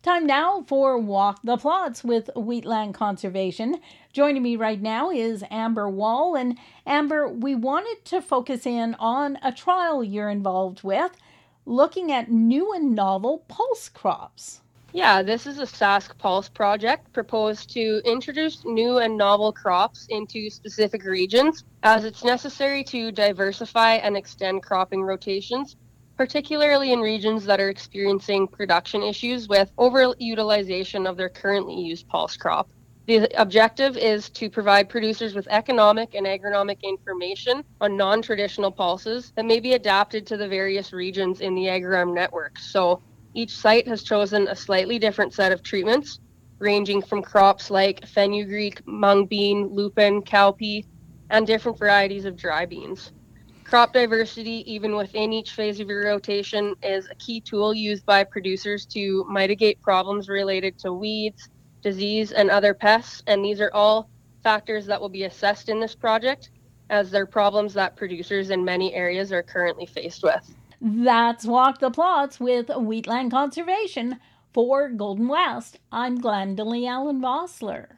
Time now for Walk the Plots with Wheatland Conservation. Joining me right now is Amber Wall. And Amber, we wanted to focus in on a trial you're involved with, looking at new and novel pulse crops. Yeah, this is a Sask Pulse project proposed to introduce new and novel crops into specific regions as it's necessary to diversify and extend cropping rotations particularly in regions that are experiencing production issues with overutilization of their currently used pulse crop. The objective is to provide producers with economic and agronomic information on non traditional pulses that may be adapted to the various regions in the AgriArm network. So each site has chosen a slightly different set of treatments, ranging from crops like fenugreek, mung bean, lupin, cowpea, and different varieties of dry beans. Crop diversity, even within each phase of your rotation, is a key tool used by producers to mitigate problems related to weeds, disease, and other pests. And these are all factors that will be assessed in this project as they're problems that producers in many areas are currently faced with. That's Walk the Plots with Wheatland Conservation. For Golden West, I'm Glendalee Allen Vossler.